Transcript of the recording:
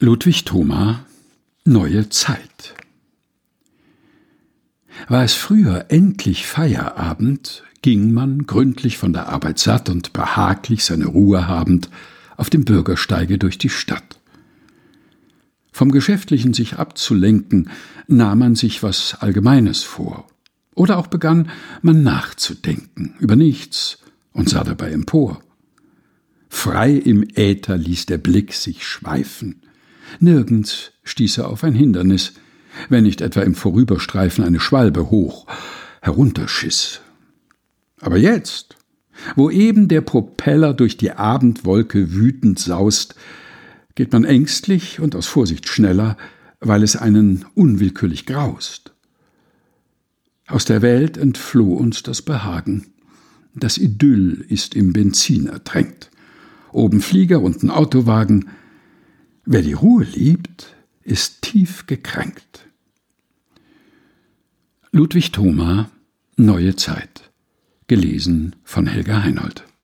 Ludwig Thoma Neue Zeit War es früher endlich Feierabend, ging man, gründlich von der Arbeit satt und behaglich seine Ruhe habend, auf dem Bürgersteige durch die Stadt. Vom Geschäftlichen sich abzulenken, nahm man sich was Allgemeines vor. Oder auch begann man nachzudenken über nichts und sah dabei empor. Frei im Äther ließ der Blick sich schweifen, Nirgends stieß er auf ein Hindernis, wenn nicht etwa im Vorüberstreifen eine Schwalbe hoch herunterschiss. Aber jetzt, wo eben der Propeller durch die Abendwolke wütend saust, geht man ängstlich und aus Vorsicht schneller, weil es einen unwillkürlich graust. Aus der Welt entfloh uns das Behagen. Das Idyll ist im Benzin ertränkt. Oben Flieger, unten Autowagen, Wer die Ruhe liebt, ist tief gekränkt. Ludwig Thoma Neue Zeit. Gelesen von Helga Heinold.